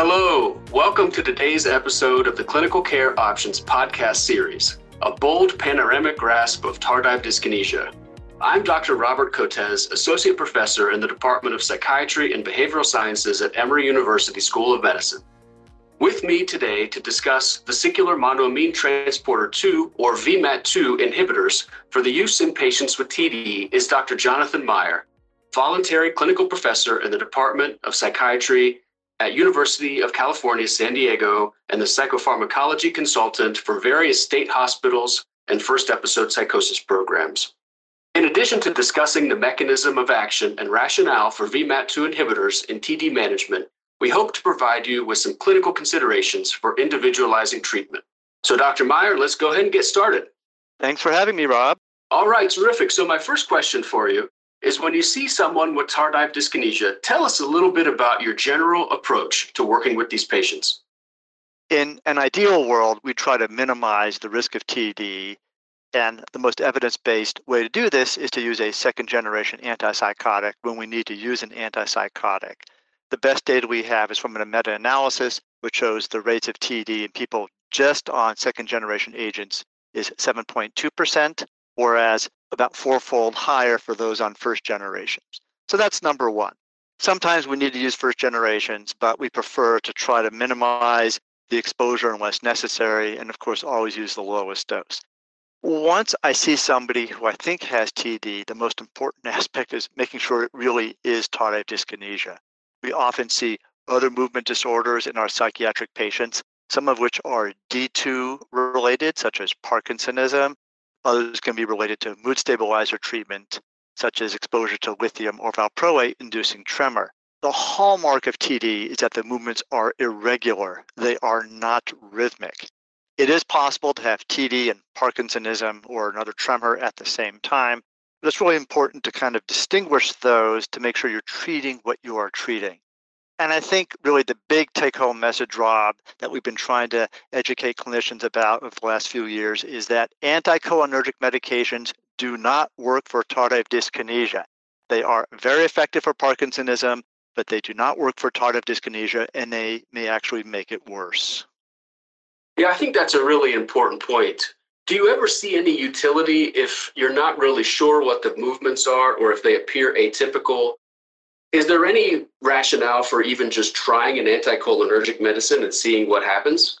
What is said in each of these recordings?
Hello, welcome to today's episode of the Clinical Care Options podcast series, a bold panoramic grasp of tardive dyskinesia. I'm Dr. Robert Cotes, Associate Professor in the Department of Psychiatry and Behavioral Sciences at Emory University School of Medicine. With me today to discuss vesicular monoamine transporter 2 or VMAT2 inhibitors for the use in patients with TDE is Dr. Jonathan Meyer, voluntary clinical professor in the Department of Psychiatry at University of California, San Diego, and the psychopharmacology consultant for various state hospitals and first episode psychosis programs. In addition to discussing the mechanism of action and rationale for VMAT2 inhibitors in TD management, we hope to provide you with some clinical considerations for individualizing treatment. So, Dr. Meyer, let's go ahead and get started. Thanks for having me, Rob. All right, terrific. So, my first question for you is when you see someone with tardive dyskinesia, tell us a little bit about your general approach to working with these patients. In an ideal world, we try to minimize the risk of TD. And the most evidence based way to do this is to use a second generation antipsychotic when we need to use an antipsychotic. The best data we have is from a meta analysis, which shows the rates of TD in people just on second generation agents is 7.2%, whereas about fourfold higher for those on first generations. So that's number one. Sometimes we need to use first generations, but we prefer to try to minimize the exposure unless necessary, and of course, always use the lowest dose. Once I see somebody who I think has TD, the most important aspect is making sure it really is tardive dyskinesia. We often see other movement disorders in our psychiatric patients, some of which are D2 related, such as Parkinsonism. Others can be related to mood stabilizer treatment, such as exposure to lithium or valproate inducing tremor. The hallmark of TD is that the movements are irregular, they are not rhythmic. It is possible to have TD and Parkinsonism or another tremor at the same time, but it's really important to kind of distinguish those to make sure you're treating what you are treating. And I think really the big take home message, Rob, that we've been trying to educate clinicians about over the last few years is that anticholinergic medications do not work for tardive dyskinesia. They are very effective for Parkinsonism, but they do not work for tardive dyskinesia and they may actually make it worse. Yeah, I think that's a really important point. Do you ever see any utility if you're not really sure what the movements are or if they appear atypical? Is there any rationale for even just trying an anticholinergic medicine and seeing what happens?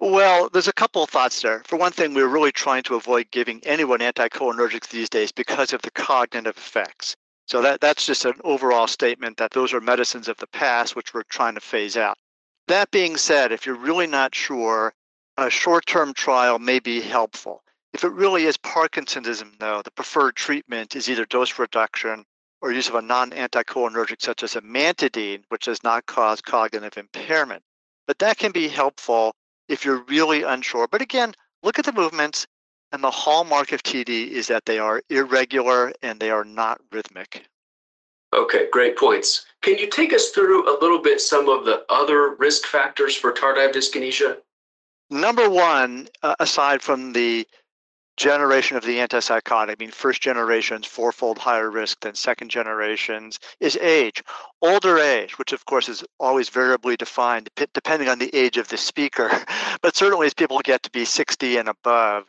Well, there's a couple of thoughts there. For one thing, we're really trying to avoid giving anyone anticholinergics these days because of the cognitive effects. So that, that's just an overall statement that those are medicines of the past, which we're trying to phase out. That being said, if you're really not sure, a short-term trial may be helpful. If it really is Parkinsonism, though, the preferred treatment is either dose reduction or use of a non-anticholinergic such as amantadine, which does not cause cognitive impairment. But that can be helpful if you're really unsure. But again, look at the movements, and the hallmark of TD is that they are irregular and they are not rhythmic. Okay, great points. Can you take us through a little bit some of the other risk factors for tardive dyskinesia? Number one, uh, aside from the generation of the antipsychotic, I mean, first generations fourfold higher risk than second generations, is age. Older age, which of course is always variably defined depending on the age of the speaker, but certainly as people get to be 60 and above,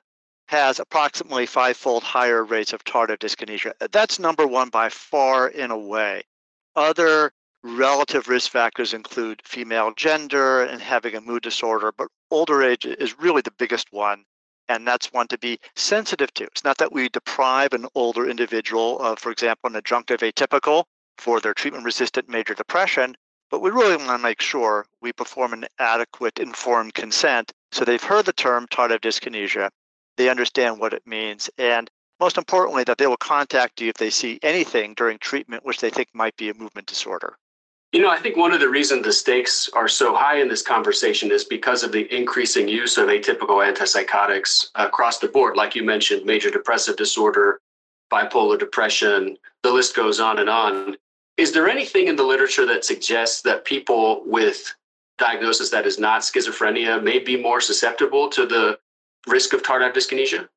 has approximately fivefold higher rates of tardive dyskinesia. That's number one by far in a way. Other Relative risk factors include female gender and having a mood disorder, but older age is really the biggest one. And that's one to be sensitive to. It's not that we deprive an older individual of, for example, an adjunctive atypical for their treatment resistant major depression, but we really want to make sure we perform an adequate informed consent so they've heard the term tardive dyskinesia, they understand what it means, and most importantly, that they will contact you if they see anything during treatment which they think might be a movement disorder. You know, I think one of the reasons the stakes are so high in this conversation is because of the increasing use of atypical antipsychotics across the board. Like you mentioned, major depressive disorder, bipolar depression, the list goes on and on. Is there anything in the literature that suggests that people with diagnosis that is not schizophrenia may be more susceptible to the risk of tardive dyskinesia?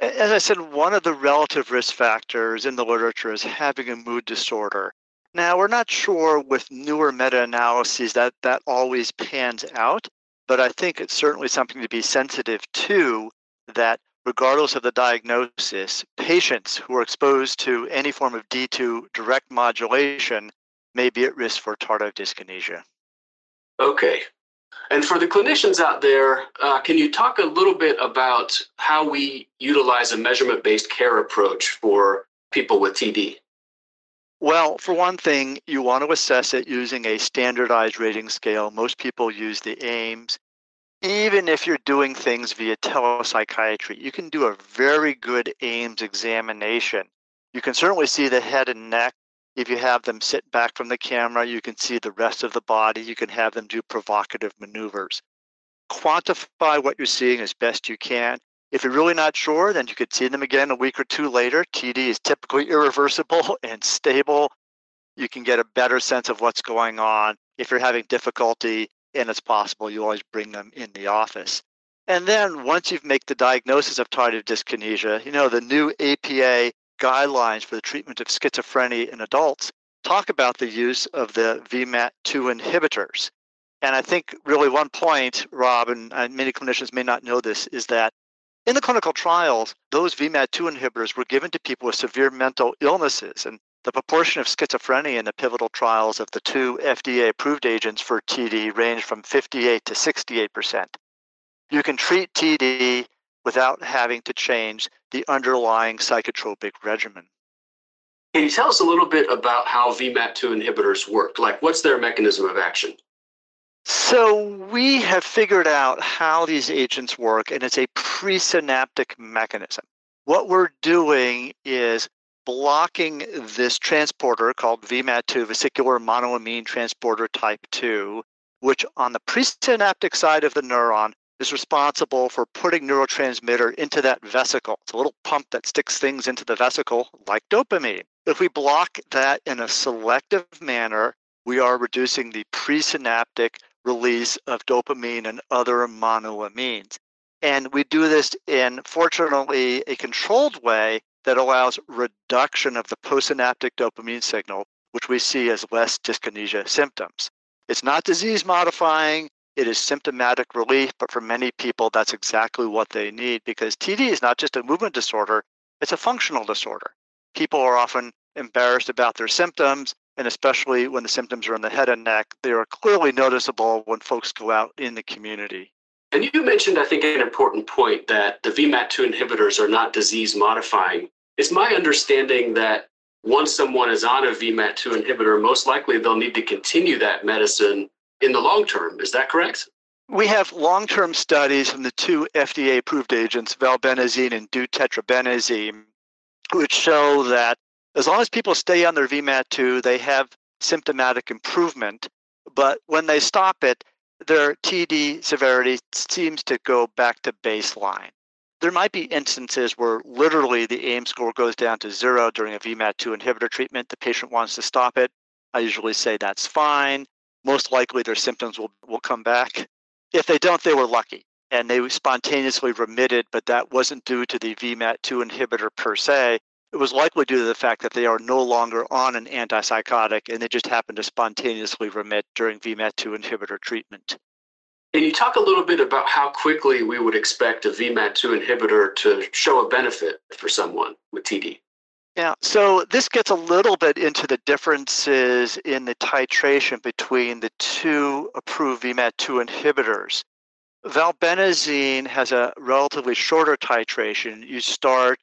As I said, one of the relative risk factors in the literature is having a mood disorder. Now, we're not sure with newer meta analyses that that always pans out, but I think it's certainly something to be sensitive to that regardless of the diagnosis, patients who are exposed to any form of D2 direct modulation may be at risk for tardive dyskinesia. Okay. And for the clinicians out there, uh, can you talk a little bit about how we utilize a measurement based care approach for people with TD? Well, for one thing, you want to assess it using a standardized rating scale. Most people use the AIMS. Even if you're doing things via telepsychiatry, you can do a very good AIMS examination. You can certainly see the head and neck. If you have them sit back from the camera, you can see the rest of the body. You can have them do provocative maneuvers. Quantify what you're seeing as best you can. If you're really not sure, then you could see them again a week or two later. TD is typically irreversible and stable. You can get a better sense of what's going on. If you're having difficulty and it's possible, you always bring them in the office. And then once you've made the diagnosis of tardive dyskinesia, you know, the new APA guidelines for the treatment of schizophrenia in adults talk about the use of the VMAT2 inhibitors. And I think really one point, Rob, and many clinicians may not know this, is that in the clinical trials, those VMAT2 inhibitors were given to people with severe mental illnesses, and the proportion of schizophrenia in the pivotal trials of the two FDA approved agents for TD ranged from 58 to 68%. You can treat TD without having to change the underlying psychotropic regimen. Can you tell us a little bit about how VMAT2 inhibitors work? Like, what's their mechanism of action? So we have figured out how these agents work, and it's a presynaptic mechanism. What we're doing is blocking this transporter called VMAT2, vesicular monoamine transporter type 2, which on the presynaptic side of the neuron is responsible for putting neurotransmitter into that vesicle. It's a little pump that sticks things into the vesicle like dopamine. If we block that in a selective manner, we are reducing the presynaptic release of dopamine and other monoamines. And we do this in, fortunately, a controlled way that allows reduction of the postsynaptic dopamine signal, which we see as less dyskinesia symptoms. It's not disease modifying, it is symptomatic relief, but for many people, that's exactly what they need because TD is not just a movement disorder, it's a functional disorder. People are often embarrassed about their symptoms and especially when the symptoms are in the head and neck, they are clearly noticeable when folks go out in the community. And you mentioned, I think, an important point that the VMAT2 inhibitors are not disease modifying. It's my understanding that once someone is on a VMAT2 inhibitor, most likely they'll need to continue that medicine in the long term. Is that correct? We have long term studies from the two FDA approved agents, valbenazine and deutetrabenazine, which show that as long as people stay on their VMAT2, they have symptomatic improvement. But when they stop it, their TD severity seems to go back to baseline. There might be instances where literally the AIM score goes down to zero during a VMAT2 inhibitor treatment. The patient wants to stop it. I usually say that's fine. Most likely their symptoms will, will come back. If they don't, they were lucky and they spontaneously remitted, but that wasn't due to the VMAT2 inhibitor per se it was likely due to the fact that they are no longer on an antipsychotic and they just happen to spontaneously remit during VMAT2 inhibitor treatment. Can you talk a little bit about how quickly we would expect a VMAT2 inhibitor to show a benefit for someone with TD? Yeah, so this gets a little bit into the differences in the titration between the two approved VMAT2 inhibitors. Valbenazine has a relatively shorter titration. You start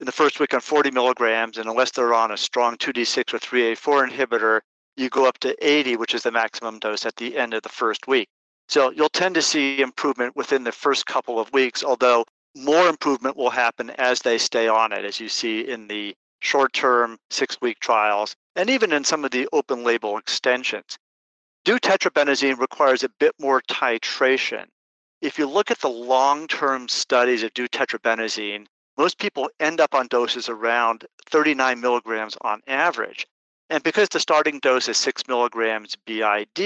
in the first week on 40 milligrams, and unless they're on a strong 2D6 or 3A4 inhibitor, you go up to 80, which is the maximum dose at the end of the first week. So you'll tend to see improvement within the first couple of weeks, although more improvement will happen as they stay on it, as you see in the short term six week trials and even in some of the open label extensions. Deutetrabenazine requires a bit more titration. If you look at the long term studies of deutetrabenazine, most people end up on doses around 39 milligrams on average. And because the starting dose is 6 milligrams BID,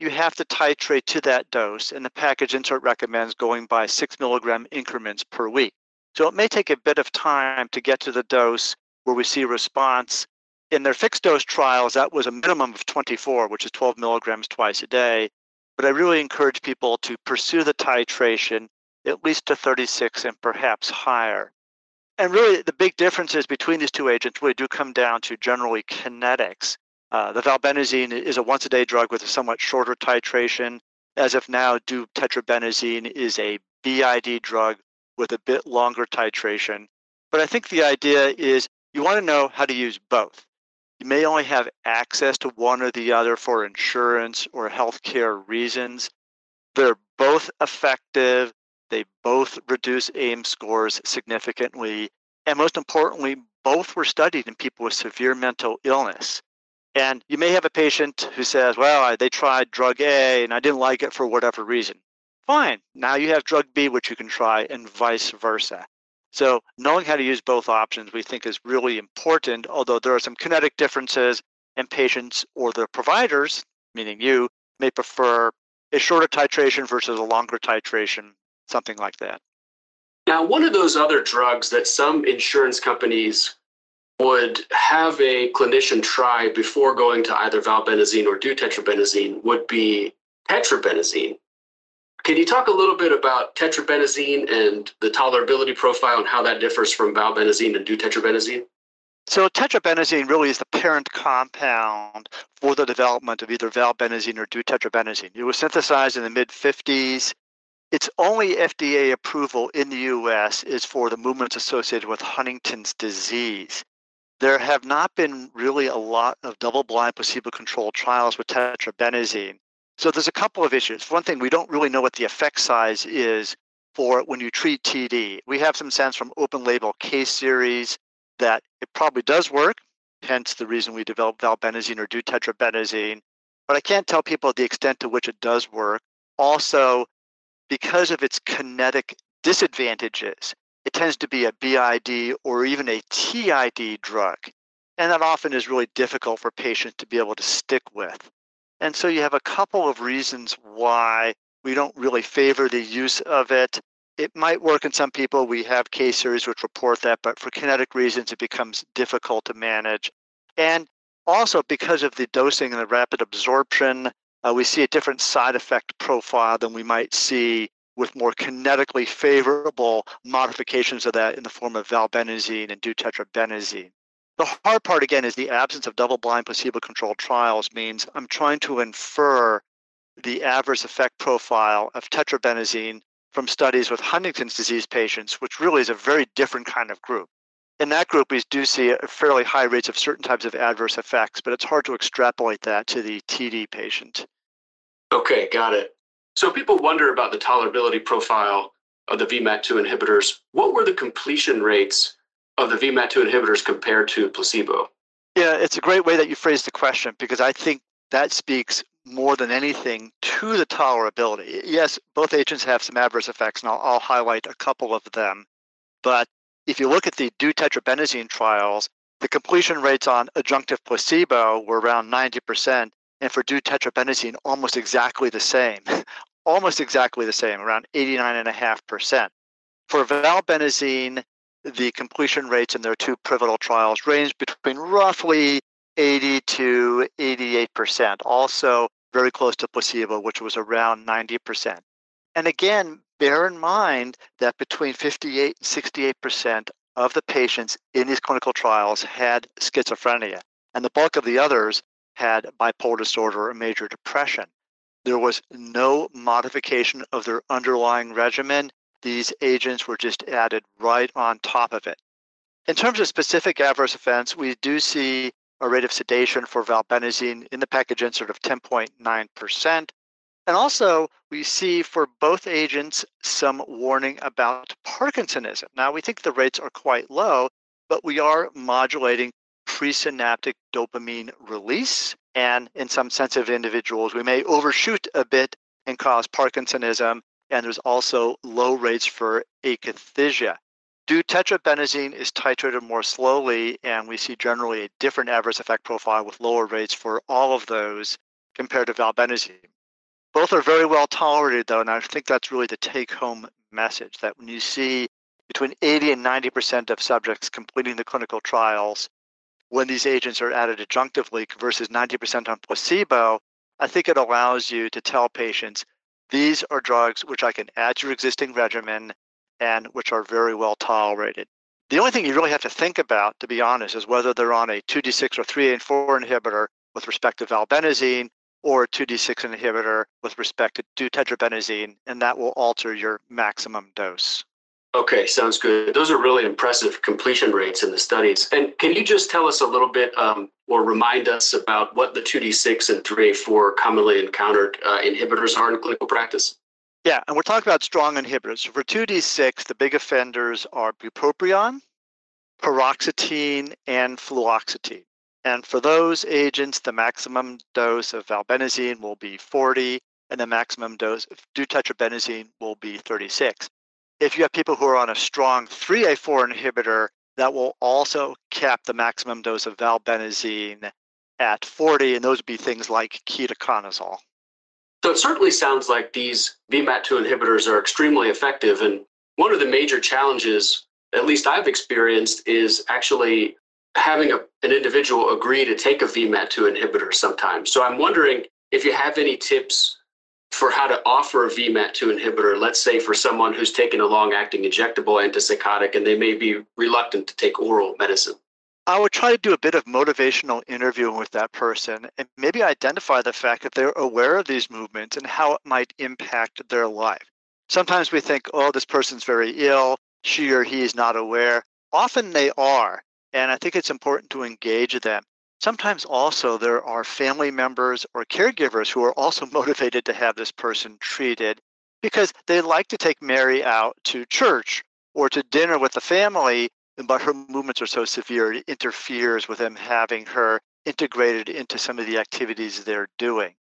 you have to titrate to that dose, and the package insert recommends going by 6 milligram increments per week. So it may take a bit of time to get to the dose where we see response In their fixed dose trials, that was a minimum of 24, which is 12 milligrams twice a day. But I really encourage people to pursue the titration at least to 36 and perhaps higher. And really, the big differences between these two agents really do come down to generally kinetics. Uh, the valbenazine is a once a day drug with a somewhat shorter titration, as of now, deutetrabenazine is a BID drug with a bit longer titration. But I think the idea is you want to know how to use both. You may only have access to one or the other for insurance or healthcare reasons. They're both effective. Reduce AIM scores significantly. And most importantly, both were studied in people with severe mental illness. And you may have a patient who says, well, they tried drug A and I didn't like it for whatever reason. Fine. Now you have drug B, which you can try, and vice versa. So knowing how to use both options we think is really important, although there are some kinetic differences and patients or the providers, meaning you, may prefer a shorter titration versus a longer titration, something like that. Now, one of those other drugs that some insurance companies would have a clinician try before going to either valbenazine or deutetrabenazine would be tetrabenazine. Can you talk a little bit about tetrabenazine and the tolerability profile and how that differs from valbenazine and deutetrabenazine? So tetrabenazine really is the parent compound for the development of either valbenazine or deutetrabenazine. It was synthesized in the mid 50s. Its only FDA approval in the US is for the movements associated with Huntington's disease. There have not been really a lot of double blind placebo controlled trials with tetrabenazine. So there's a couple of issues. One thing, we don't really know what the effect size is for when you treat TD. We have some sense from open label case series that it probably does work, hence the reason we develop valbenazine or deutetrabenazine. But I can't tell people the extent to which it does work. Also, because of its kinetic disadvantages, it tends to be a BID or even a TID drug. And that often is really difficult for patients to be able to stick with. And so you have a couple of reasons why we don't really favor the use of it. It might work in some people. We have case series which report that, but for kinetic reasons, it becomes difficult to manage. And also, because of the dosing and the rapid absorption, uh, we see a different side effect profile than we might see with more kinetically favorable modifications of that in the form of valbenazine and deutetrabenazine. The hard part, again, is the absence of double blind placebo controlled trials means I'm trying to infer the adverse effect profile of tetrabenazine from studies with Huntington's disease patients, which really is a very different kind of group. In that group, we do see fairly high rates of certain types of adverse effects, but it's hard to extrapolate that to the TD patient. Okay, got it. So people wonder about the tolerability profile of the VMAT2 inhibitors. What were the completion rates of the VMAT2 inhibitors compared to placebo? Yeah, it's a great way that you phrase the question because I think that speaks more than anything to the tolerability. Yes, both agents have some adverse effects, and I'll, I'll highlight a couple of them. But if you look at the deutetrabenazine trials, the completion rates on adjunctive placebo were around 90%, and for deutetrabenazine, almost exactly the same. almost exactly the same, around 89.5%. For valbenazine, the completion rates in their two pivotal trials range between roughly 80 to 88%, also very close to placebo, which was around 90%. And again, bear in mind that between 58 and 68% of the patients in these clinical trials had schizophrenia, and the bulk of the others had bipolar disorder or major depression. There was no modification of their underlying regimen these agents were just added right on top of it. In terms of specific adverse events, we do see a rate of sedation for valbenazine in the package insert of 10.9%. And also, we see for both agents some warning about Parkinsonism. Now, we think the rates are quite low, but we are modulating presynaptic dopamine release. And in some sensitive individuals, we may overshoot a bit and cause Parkinsonism and there's also low rates for akathisia. Deutetrabenazine is titrated more slowly, and we see generally a different adverse effect profile with lower rates for all of those compared to valbenazine. Both are very well tolerated, though, and I think that's really the take home message that when you see between 80 and 90% of subjects completing the clinical trials when these agents are added adjunctively versus 90% on placebo, I think it allows you to tell patients these are drugs which I can add to your existing regimen and which are very well tolerated. The only thing you really have to think about, to be honest, is whether they're on a 2D6 or 3A4 inhibitor with respect to valbenazine or a 2D6 inhibitor with respect to deutetrabenazine, and that will alter your maximum dose. Okay, sounds good. Those are really impressive completion rates in the studies. And can you just tell us a little bit um, or remind us about what the 2D6 and 3A4 commonly encountered uh, inhibitors are in clinical practice? Yeah, and we're talking about strong inhibitors. So for 2D6, the big offenders are bupropion, paroxetine, and fluoxetine. And for those agents, the maximum dose of valbenazine will be 40, and the maximum dose of deutetrabenazine will be 36. If you have people who are on a strong 3A4 inhibitor, that will also cap the maximum dose of valbenazine at 40, and those would be things like ketoconazole. So it certainly sounds like these VMAT2 inhibitors are extremely effective. And one of the major challenges, at least I've experienced, is actually having a, an individual agree to take a VMAT2 inhibitor sometimes. So I'm wondering if you have any tips for how to offer a VMAT2 inhibitor, let's say for someone who's taken a long acting injectable antipsychotic and they may be reluctant to take oral medicine? I would try to do a bit of motivational interviewing with that person and maybe identify the fact that they're aware of these movements and how it might impact their life. Sometimes we think, oh, this person's very ill, she or he is not aware. Often they are. And I think it's important to engage them. Sometimes also there are family members or caregivers who are also motivated to have this person treated because they like to take Mary out to church or to dinner with the family, but her movements are so severe it interferes with them having her integrated into some of the activities they're doing.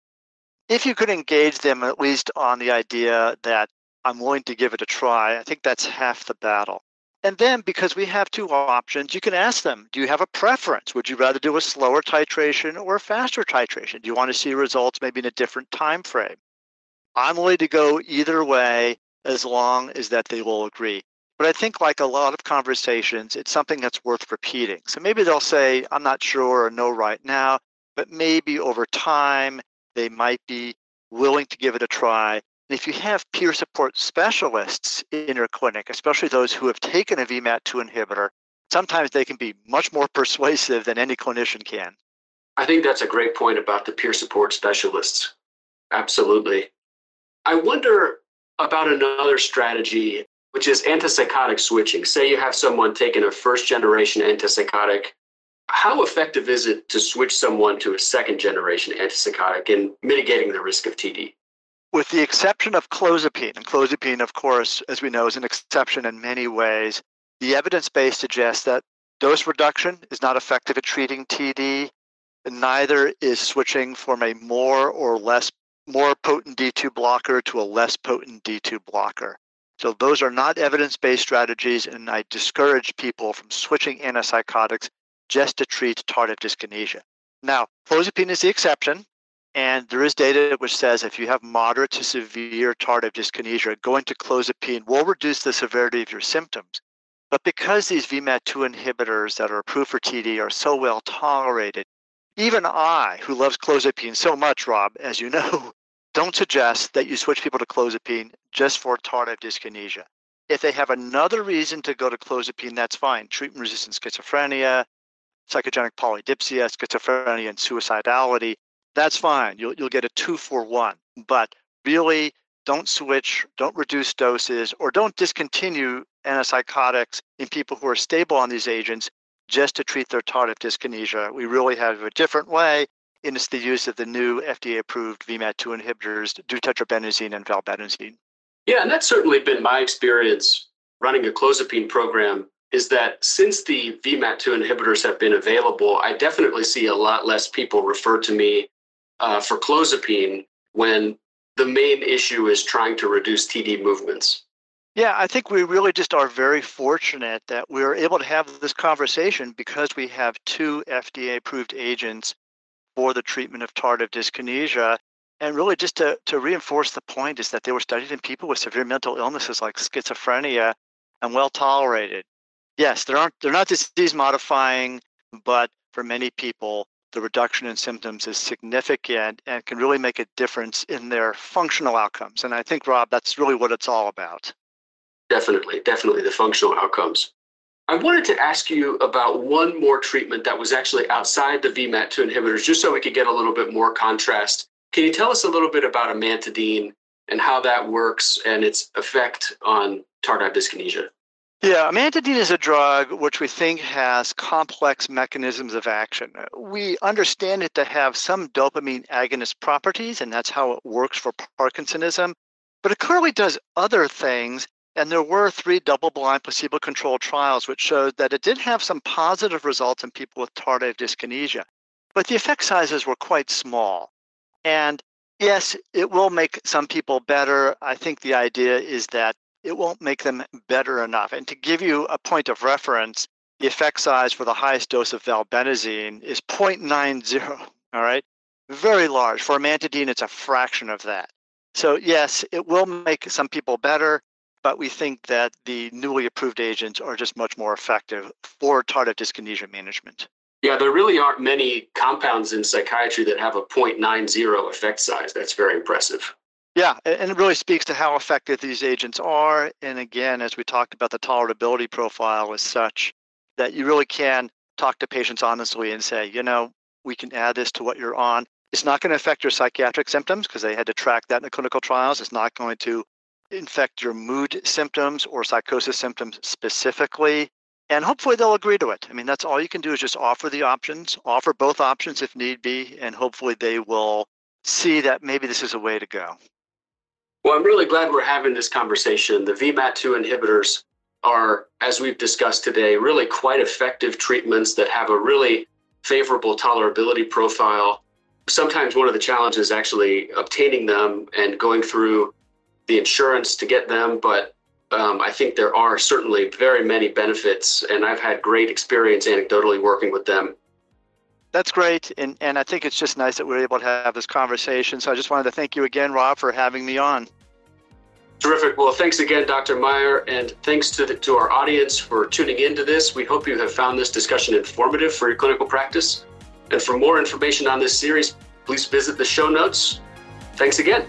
If you could engage them at least on the idea that I'm willing to give it a try, I think that's half the battle. And then because we have two options, you can ask them, do you have a preference? Would you rather do a slower titration or a faster titration? Do you want to see results maybe in a different time frame? I'm willing to go either way as long as that they will agree. But I think like a lot of conversations, it's something that's worth repeating. So maybe they'll say, I'm not sure or no right now, but maybe over time they might be willing to give it a try if you have peer support specialists in your clinic, especially those who have taken a VMAT2 inhibitor, sometimes they can be much more persuasive than any clinician can. I think that's a great point about the peer support specialists. Absolutely. I wonder about another strategy, which is antipsychotic switching. Say you have someone taking a first generation antipsychotic. How effective is it to switch someone to a second generation antipsychotic in mitigating the risk of TD? With the exception of clozapine, and clozapine, of course, as we know, is an exception in many ways, the evidence base suggests that dose reduction is not effective at treating TD, and neither is switching from a more or less more potent D2 blocker to a less potent D2 blocker. So those are not evidence-based strategies, and I discourage people from switching antipsychotics just to treat tardive dyskinesia. Now, clozapine is the exception. And there is data which says if you have moderate to severe tardive dyskinesia, going to clozapine will reduce the severity of your symptoms. But because these VMAT2 inhibitors that are approved for TD are so well tolerated, even I, who loves clozapine so much, Rob, as you know, don't suggest that you switch people to clozapine just for tardive dyskinesia. If they have another reason to go to clozapine, that's fine. Treatment resistant schizophrenia, psychogenic polydipsia, schizophrenia, and suicidality that's fine. You'll, you'll get a two for one. But really, don't switch, don't reduce doses, or don't discontinue antipsychotics in people who are stable on these agents just to treat their tardive dyskinesia. We really have a different way, and it's the use of the new FDA approved VMAT2 inhibitors, deutetrabenazine and valbenazine. Yeah, and that's certainly been my experience running a clozapine program is that since the VMAT2 inhibitors have been available, I definitely see a lot less people refer to me uh, for clozapine when the main issue is trying to reduce TD movements. Yeah, I think we really just are very fortunate that we are able to have this conversation because we have two FDA approved agents for the treatment of tardive dyskinesia. And really, just to, to reinforce the point, is that they were studied in people with severe mental illnesses like schizophrenia and well tolerated. Yes, they aren't, they're not disease modifying, but for many people, the reduction in symptoms is significant and can really make a difference in their functional outcomes. And I think, Rob, that's really what it's all about. Definitely, definitely the functional outcomes. I wanted to ask you about one more treatment that was actually outside the VMAT2 inhibitors, just so we could get a little bit more contrast. Can you tell us a little bit about amantadine and how that works and its effect on tardive dyskinesia? Yeah, amantadine is a drug which we think has complex mechanisms of action. We understand it to have some dopamine agonist properties, and that's how it works for Parkinsonism. But it clearly does other things, and there were three double blind placebo controlled trials which showed that it did have some positive results in people with tardive dyskinesia. But the effect sizes were quite small. And yes, it will make some people better. I think the idea is that it won't make them better enough. And to give you a point of reference, the effect size for the highest dose of valbenazine is 0.90. All right, very large. For amantadine, it's a fraction of that. So yes, it will make some people better, but we think that the newly approved agents are just much more effective for tardive dyskinesia management. Yeah, there really aren't many compounds in psychiatry that have a 0.90 effect size. That's very impressive. Yeah, and it really speaks to how effective these agents are. And again, as we talked about, the tolerability profile is such that you really can talk to patients honestly and say, you know, we can add this to what you're on. It's not going to affect your psychiatric symptoms because they had to track that in the clinical trials. It's not going to infect your mood symptoms or psychosis symptoms specifically. And hopefully they'll agree to it. I mean, that's all you can do is just offer the options, offer both options if need be, and hopefully they will see that maybe this is a way to go. Well, I'm really glad we're having this conversation. The VMAT2 inhibitors are, as we've discussed today, really quite effective treatments that have a really favorable tolerability profile. Sometimes one of the challenges actually obtaining them and going through the insurance to get them, but um, I think there are certainly very many benefits, and I've had great experience anecdotally working with them. That's great, and and I think it's just nice that we're able to have this conversation. So I just wanted to thank you again, Rob, for having me on. Terrific. Well, thanks again, Dr. Meyer, and thanks to, the, to our audience for tuning into this. We hope you have found this discussion informative for your clinical practice. And for more information on this series, please visit the show notes. Thanks again.